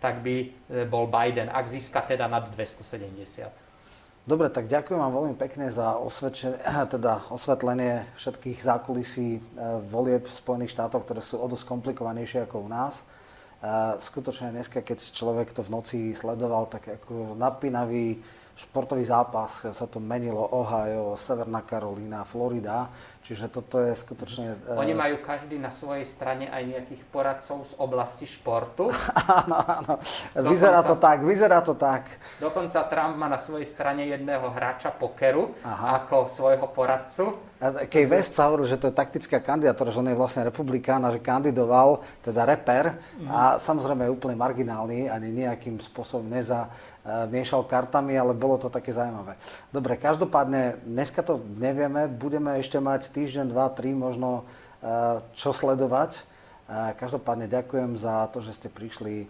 tak by e, bol Biden, ak získa teda nad 270. Dobre, tak ďakujem vám veľmi pekne za [CLEARS THROAT] teda osvetlenie všetkých zákulisí volieb Spojených štátov, ktoré sú o dosť komplikovanejšie ako u nás. Skutočne dneska, keď človek to v noci sledoval, tak ako napínavý športový zápas sa to menilo Ohio, Severná Karolína, Florida, čiže toto je skutočne... Eh, Oni majú každý na svojej strane aj nejakých poradcov z oblasti športu. [LAUGHS] áno, áno, vyzerá to tak, vyzerá to tak. Dokonca Trump má na svojej strane jedného hráča pokeru Aha. ako svojho poradcu. Kej West sa hovoril, že to je taktická kandidatúra, že on je vlastne republikán a že kandidoval, teda reper mm. a samozrejme je úplne marginálny, ani nejakým spôsobom neza, miešal kartami, ale bolo to také zaujímavé. Dobre, každopádne, dneska to nevieme, budeme ešte mať týždeň, dva, tri možno e, čo sledovať. E, každopádne ďakujem za to, že ste prišli. E,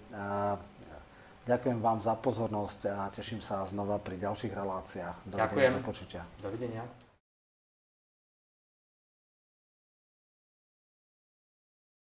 ďakujem vám za pozornosť a teším sa znova pri ďalších reláciách. Dovidenia, do počutia. Dovidenia.